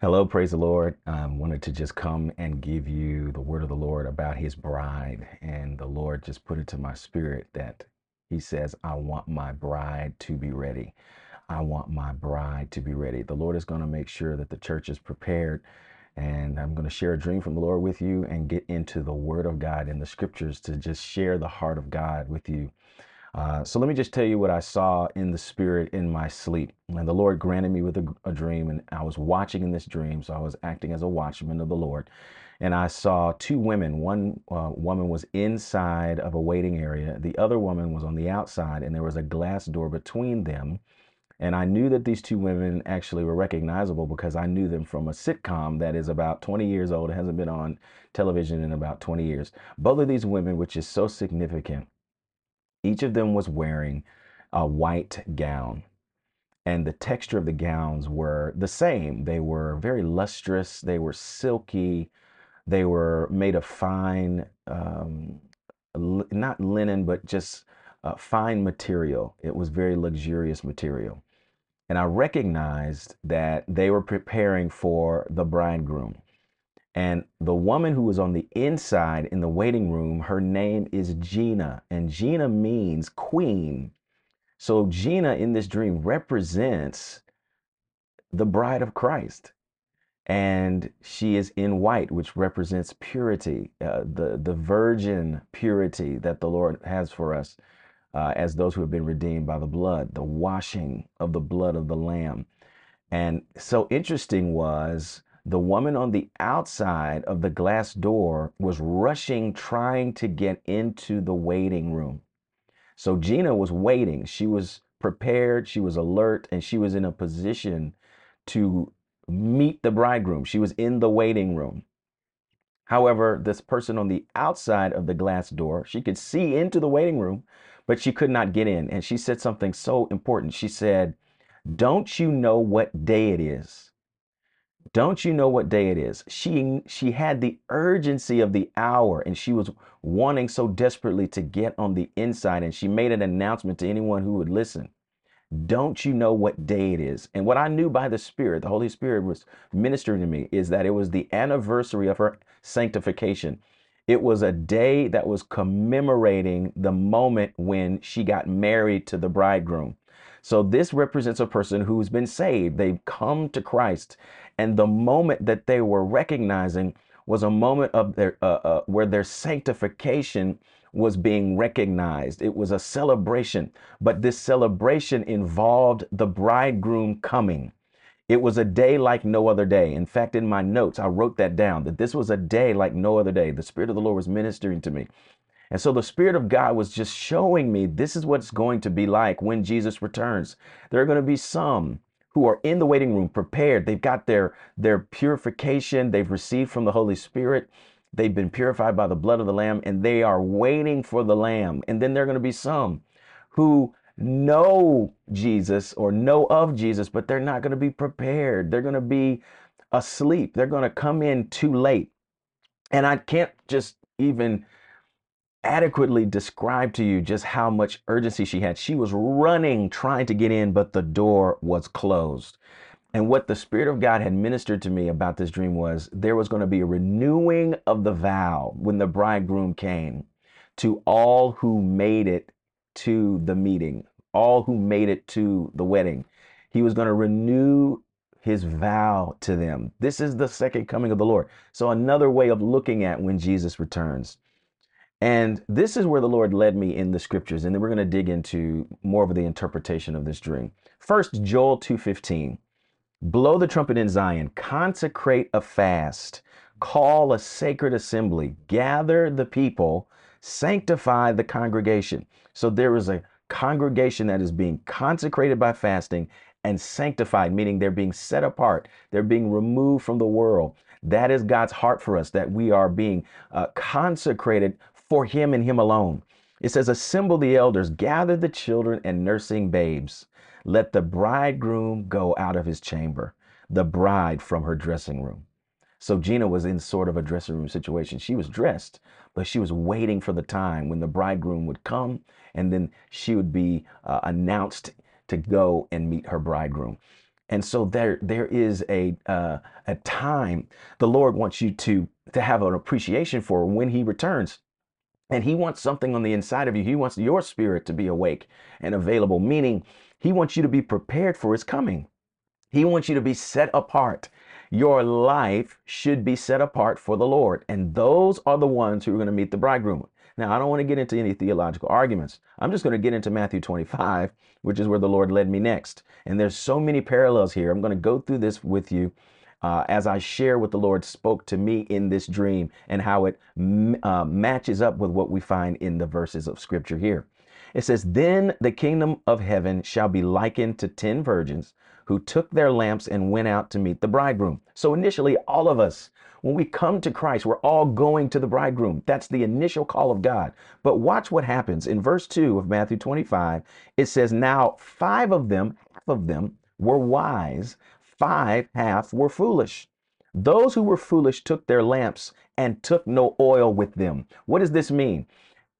Hello, praise the Lord. I um, wanted to just come and give you the word of the Lord about his bride. And the Lord just put it to my spirit that he says, I want my bride to be ready. I want my bride to be ready. The Lord is going to make sure that the church is prepared. And I'm going to share a dream from the Lord with you and get into the word of God in the scriptures to just share the heart of God with you. Uh, so let me just tell you what I saw in the spirit in my sleep. And the Lord granted me with a, a, dream, and I was watching in this dream. So I was acting as a watchman of the Lord. And I saw two women. One uh, woman was inside of a waiting area, the other woman was on the outside, and there was a glass door between them. And I knew that these two women actually were recognizable because I knew them from a sitcom that is about 20 years old. Hasn't been on television in about 20 years. Both of these women, which is so significant, each of them was wearing a white gown, and the texture of the gowns were the same. They were very lustrous, they were silky, they were made of fine, um, not linen, but just uh, fine material. It was very luxurious material. And I recognized that they were preparing for the bridegroom. And the woman who was on the inside in the waiting room, her name is Gina, and Gina means queen. So Gina in this dream represents the bride of Christ. And she is in white, which represents purity, uh, the, the virgin purity that the Lord has for us uh, as those who have been redeemed by the blood, the washing of the blood of the Lamb. And so interesting was the woman on the outside of the glass door was rushing, trying to get into the waiting room. So Gina was waiting. She was prepared, she was alert, and she was in a position to meet the bridegroom. She was in the waiting room. However, this person on the outside of the glass door, she could see into the waiting room, but she could not get in. And she said something so important. She said, Don't you know what day it is? Don't you know what day it is? She she had the urgency of the hour and she was wanting so desperately to get on the inside and she made an announcement to anyone who would listen. Don't you know what day it is? And what I knew by the Spirit, the Holy Spirit was ministering to me, is that it was the anniversary of her sanctification. It was a day that was commemorating the moment when she got married to the bridegroom. So this represents a person who's been saved. They've come to Christ. And the moment that they were recognizing was a moment of their uh, uh, where their sanctification was being recognized. It was a celebration, but this celebration involved the bridegroom coming. It was a day like no other day. In fact, in my notes, I wrote that down that this was a day like no other day. The Spirit of the Lord was ministering to me. And so the Spirit of God was just showing me this is what it's going to be like when Jesus returns. There are going to be some who are in the waiting room prepared. They've got their, their purification, they've received from the Holy Spirit. They've been purified by the blood of the Lamb and they are waiting for the Lamb. And then there are going to be some who know Jesus or know of Jesus, but they're not going to be prepared. They're going to be asleep. They're going to come in too late. And I can't just even adequately describe to you just how much urgency she had. She was running, trying to get in, but the door was closed. And what the Spirit of God had ministered to me about this dream was there was going to be a renewing of the vow when the bridegroom came to all who made it to the meeting, all who made it to the wedding. He was going to renew his vow to them. This is the second coming of the Lord. So, another way of looking at when Jesus returns. And this is where the Lord led me in the scriptures. And then we're going to dig into more of the interpretation of this dream. First, Joel 2:15. Blow the trumpet in Zion, consecrate a fast, call a sacred assembly, gather the people, sanctify the congregation. So there is a congregation that is being consecrated by fasting and sanctified, meaning they're being set apart, they're being removed from the world. That is God's heart for us, that we are being uh, consecrated for him and him alone. It says, Assemble the elders, gather the children and nursing babes. Let the bridegroom go out of his chamber, the bride from her dressing room. So Gina was in sort of a dressing room situation. She was dressed, but she was waiting for the time when the bridegroom would come and then she would be uh, announced to go and meet her bridegroom. And so there there is a uh, a time the Lord wants you to to have an appreciation for when He returns. And he wants something on the inside of you. He wants your spirit to be awake and available, meaning he wants you to be prepared for his coming. He wants you to be set apart. Your life should be set apart for the Lord. And those are the ones who are going to meet the bridegroom. Now, I don't want to get into any theological arguments. I'm just going to get into Matthew 25, which is where the Lord led me next. And there's so many parallels here. I'm going to go through this with you uh, as I share what the Lord spoke to me in this dream and how it uh, matches up with what we find in the verses of scripture here. It says, Then the kingdom of heaven shall be likened to ten virgins who took their lamps and went out to meet the bridegroom. So initially, all of us, when we come to Christ, we're all going to the bridegroom. That's the initial call of God. But watch what happens. In verse 2 of Matthew 25, it says, Now five of them, half of them, were wise, five half were foolish. Those who were foolish took their lamps and took no oil with them. What does this mean?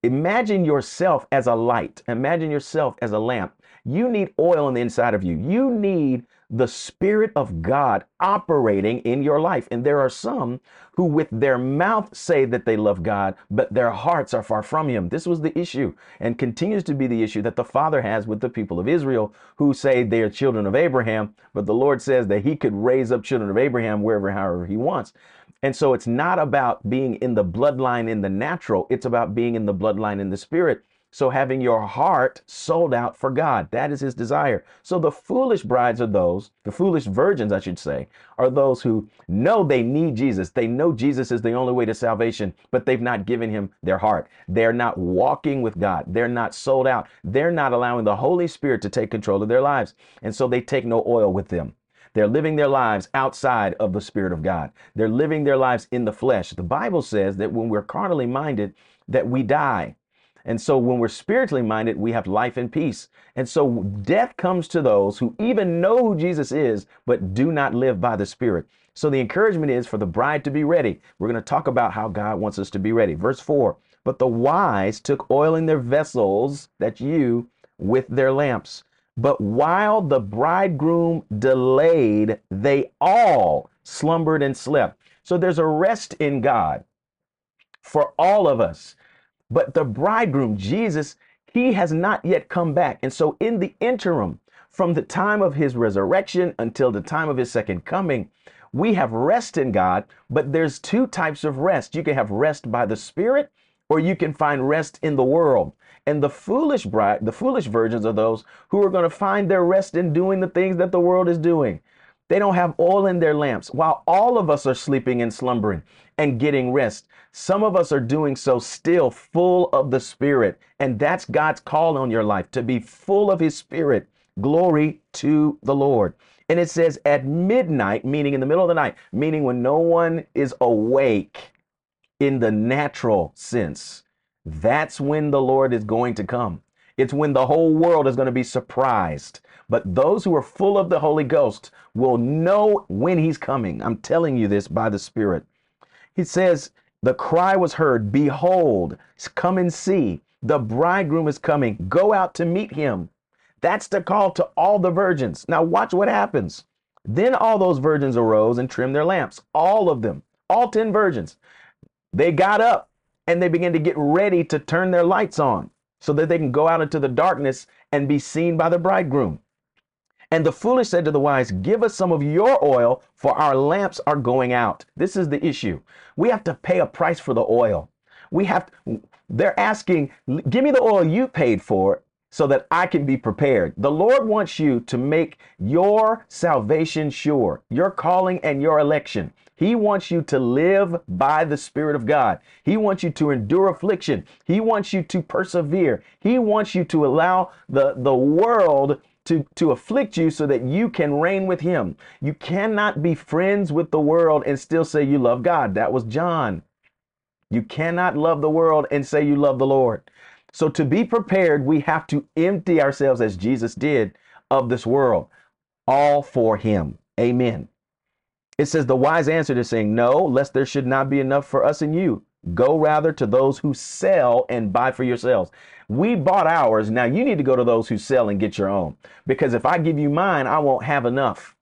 Imagine yourself as a light. Imagine yourself as a lamp. You need oil on the inside of you. You need the Spirit of God operating in your life. And there are some who, with their mouth, say that they love God, but their hearts are far from Him. This was the issue and continues to be the issue that the Father has with the people of Israel who say they are children of Abraham, but the Lord says that He could raise up children of Abraham wherever, however He wants. And so it's not about being in the bloodline in the natural, it's about being in the bloodline in the spirit. So having your heart sold out for God, that is his desire. So the foolish brides are those, the foolish virgins, I should say, are those who know they need Jesus. They know Jesus is the only way to salvation, but they've not given him their heart. They're not walking with God. They're not sold out. They're not allowing the Holy Spirit to take control of their lives. And so they take no oil with them. They're living their lives outside of the Spirit of God. They're living their lives in the flesh. The Bible says that when we're carnally minded, that we die. And so when we're spiritually minded, we have life and peace. And so death comes to those who even know who Jesus is, but do not live by the Spirit. So the encouragement is for the bride to be ready. We're going to talk about how God wants us to be ready. Verse 4 But the wise took oil in their vessels, that you, with their lamps. But while the bridegroom delayed, they all slumbered and slept. So there's a rest in God for all of us. But the bridegroom, Jesus, he has not yet come back. And so, in the interim, from the time of his resurrection until the time of his second coming, we have rest in God, but there's two types of rest. You can have rest by the Spirit, or you can find rest in the world. And the foolish bride, the foolish virgins are those who are going to find their rest in doing the things that the world is doing. They don't have oil in their lamps while all of us are sleeping and slumbering and getting rest. Some of us are doing so still full of the Spirit. And that's God's call on your life to be full of His Spirit. Glory to the Lord. And it says at midnight, meaning in the middle of the night, meaning when no one is awake in the natural sense. That's when the Lord is going to come. It's when the whole world is going to be surprised. But those who are full of the Holy Ghost will know when he's coming. I'm telling you this by the Spirit. He says, The cry was heard, Behold, come and see. The bridegroom is coming. Go out to meet him. That's the call to all the virgins. Now, watch what happens. Then all those virgins arose and trimmed their lamps. All of them, all 10 virgins. They got up and they began to get ready to turn their lights on so that they can go out into the darkness and be seen by the bridegroom. And the foolish said to the wise, Give us some of your oil, for our lamps are going out. This is the issue. We have to pay a price for the oil. We have, they're asking, Give me the oil you paid for so that I can be prepared. The Lord wants you to make your salvation sure, your calling and your election. He wants you to live by the Spirit of God. He wants you to endure affliction. He wants you to persevere. He wants you to allow the, the world to, to afflict you so that you can reign with Him. You cannot be friends with the world and still say you love God. That was John. You cannot love the world and say you love the Lord. So, to be prepared, we have to empty ourselves as Jesus did of this world, all for Him. Amen. It says, The wise answered is saying, No, lest there should not be enough for us and you. Go rather to those who sell and buy for yourselves. We bought ours. Now you need to go to those who sell and get your own. Because if I give you mine, I won't have enough.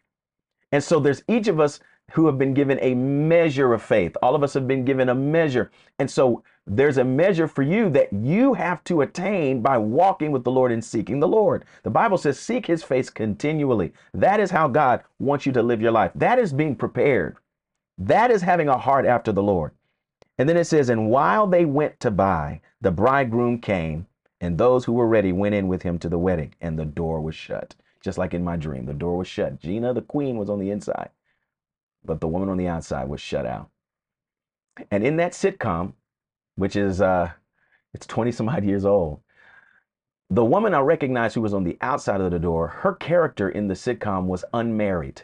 And so there's each of us who have been given a measure of faith. All of us have been given a measure. And so there's a measure for you that you have to attain by walking with the Lord and seeking the Lord. The Bible says, seek his face continually. That is how God wants you to live your life. That is being prepared. That is having a heart after the Lord. And then it says, and while they went to buy, the bridegroom came, and those who were ready went in with him to the wedding, and the door was shut. Just like in my dream, the door was shut. Gina, the queen, was on the inside, but the woman on the outside was shut out. And in that sitcom, which is uh it's 20 some odd years old, the woman I recognized who was on the outside of the door, her character in the sitcom was unmarried.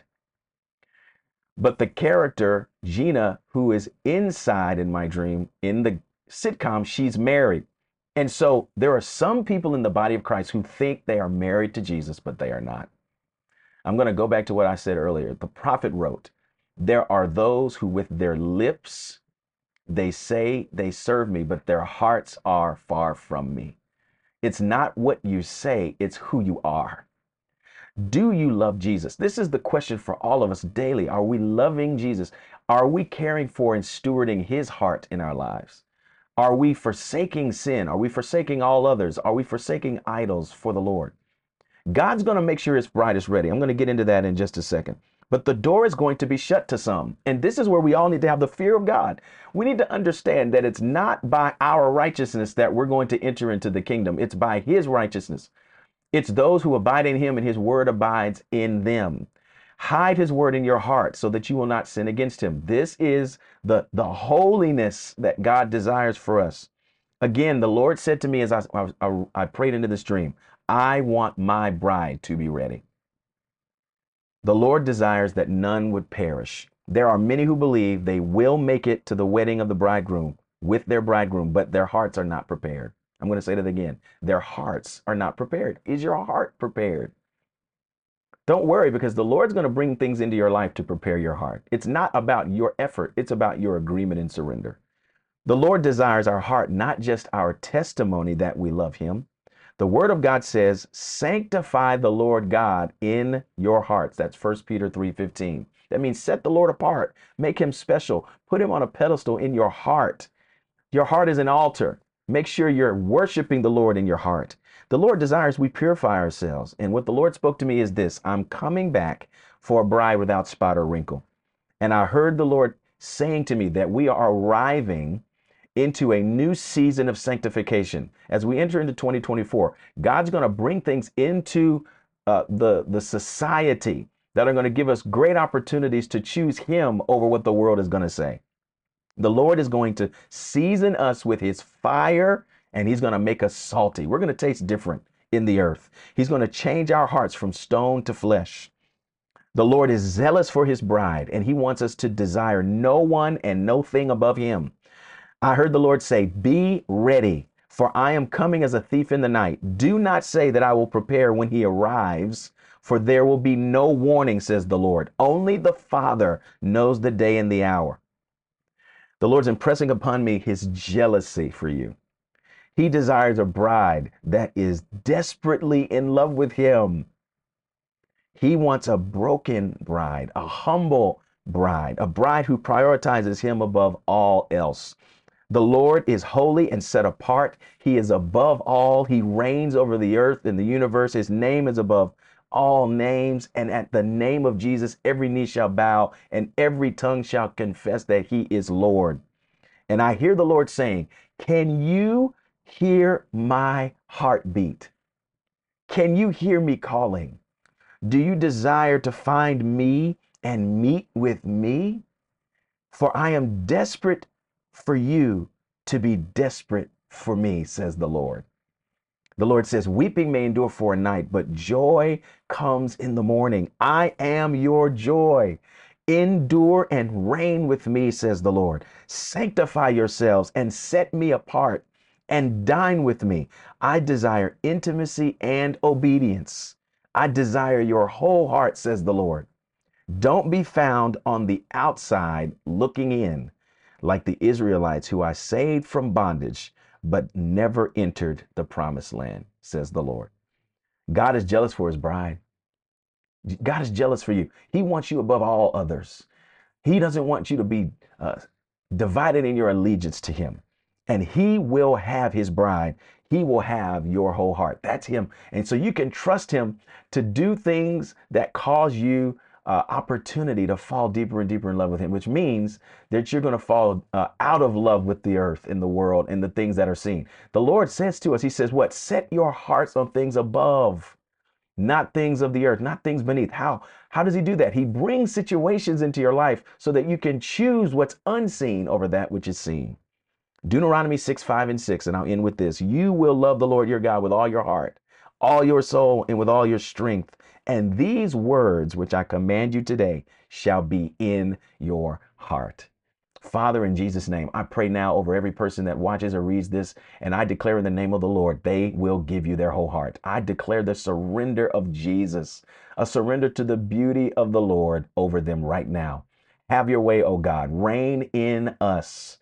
But the character, Gina, who is inside in my dream, in the sitcom, she's married. And so there are some people in the body of Christ who think they are married to Jesus, but they are not. I'm going to go back to what I said earlier. The prophet wrote, There are those who with their lips they say they serve me, but their hearts are far from me. It's not what you say, it's who you are. Do you love Jesus? This is the question for all of us daily. Are we loving Jesus? Are we caring for and stewarding his heart in our lives? Are we forsaking sin? Are we forsaking all others? Are we forsaking idols for the Lord? God's going to make sure his bride is ready. I'm going to get into that in just a second. But the door is going to be shut to some. And this is where we all need to have the fear of God. We need to understand that it's not by our righteousness that we're going to enter into the kingdom, it's by his righteousness. It's those who abide in him and his word abides in them. Hide his word in your heart so that you will not sin against him. This is the, the holiness that God desires for us. Again, the Lord said to me as I, I, I prayed into this dream, I want my bride to be ready. The Lord desires that none would perish. There are many who believe they will make it to the wedding of the bridegroom with their bridegroom, but their hearts are not prepared. I'm going to say that again. Their hearts are not prepared. Is your heart prepared? Don't worry because the Lord's going to bring things into your life to prepare your heart. It's not about your effort, it's about your agreement and surrender. The Lord desires our heart, not just our testimony that we love Him. The Word of God says, "Sanctify the Lord God in your hearts." That's 1 Peter 3:15. That means set the Lord apart, make him special, put him on a pedestal in your heart. Your heart is an altar. Make sure you're worshiping the Lord in your heart. The Lord desires we purify ourselves. And what the Lord spoke to me is this I'm coming back for a bride without spot or wrinkle. And I heard the Lord saying to me that we are arriving into a new season of sanctification. As we enter into 2024, God's going to bring things into uh, the, the society that are going to give us great opportunities to choose Him over what the world is going to say. The Lord is going to season us with his fire and he's going to make us salty. We're going to taste different in the earth. He's going to change our hearts from stone to flesh. The Lord is zealous for his bride and he wants us to desire no one and no thing above him. I heard the Lord say, Be ready, for I am coming as a thief in the night. Do not say that I will prepare when he arrives, for there will be no warning, says the Lord. Only the Father knows the day and the hour. The Lord's impressing upon me his jealousy for you. He desires a bride that is desperately in love with him. He wants a broken bride, a humble bride, a bride who prioritizes him above all else. The Lord is holy and set apart. He is above all. He reigns over the earth and the universe. His name is above all names, and at the name of Jesus, every knee shall bow and every tongue shall confess that he is Lord. And I hear the Lord saying, Can you hear my heartbeat? Can you hear me calling? Do you desire to find me and meet with me? For I am desperate for you to be desperate for me, says the Lord. The Lord says, Weeping may endure for a night, but joy comes in the morning. I am your joy. Endure and reign with me, says the Lord. Sanctify yourselves and set me apart and dine with me. I desire intimacy and obedience. I desire your whole heart, says the Lord. Don't be found on the outside looking in like the Israelites who I saved from bondage but never entered the promised land, says the Lord. God is jealous for his bride. God is jealous for you. He wants you above all others. He doesn't want you to be uh, divided in your allegiance to Him. And He will have His bride. He will have your whole heart. That's Him. And so you can trust Him to do things that cause you uh, opportunity to fall deeper and deeper in love with Him, which means that you're going to fall uh, out of love with the earth and the world and the things that are seen. The Lord says to us, He says, What? Set your hearts on things above not things of the earth, not things beneath. How? How does he do that? He brings situations into your life so that you can choose what's unseen over that which is seen. Deuteronomy 6, 5, and 6, and I'll end with this. You will love the Lord your God with all your heart, all your soul, and with all your strength. And these words which I command you today shall be in your heart. Father, in Jesus' name, I pray now over every person that watches or reads this, and I declare in the name of the Lord, they will give you their whole heart. I declare the surrender of Jesus, a surrender to the beauty of the Lord over them right now. Have your way, O God. Reign in us.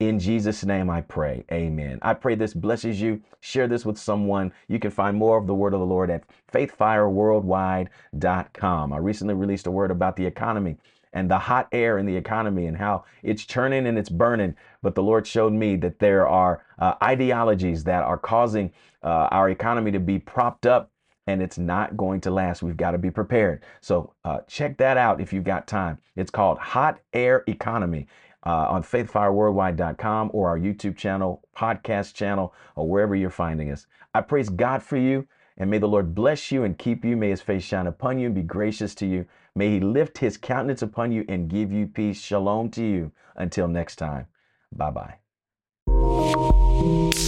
In Jesus' name I pray. Amen. I pray this blesses you. Share this with someone. You can find more of the word of the Lord at faithfireworldwide.com. I recently released a word about the economy and the hot air in the economy and how it's churning and it's burning. But the Lord showed me that there are uh, ideologies that are causing uh, our economy to be propped up and it's not going to last. We've got to be prepared. So uh, check that out if you've got time. It's called Hot Air Economy. Uh, on faithfireworldwide.com or our YouTube channel, podcast channel, or wherever you're finding us. I praise God for you. And may the Lord bless you and keep you. May his face shine upon you and be gracious to you. May he lift his countenance upon you and give you peace. Shalom to you. Until next time. Bye bye.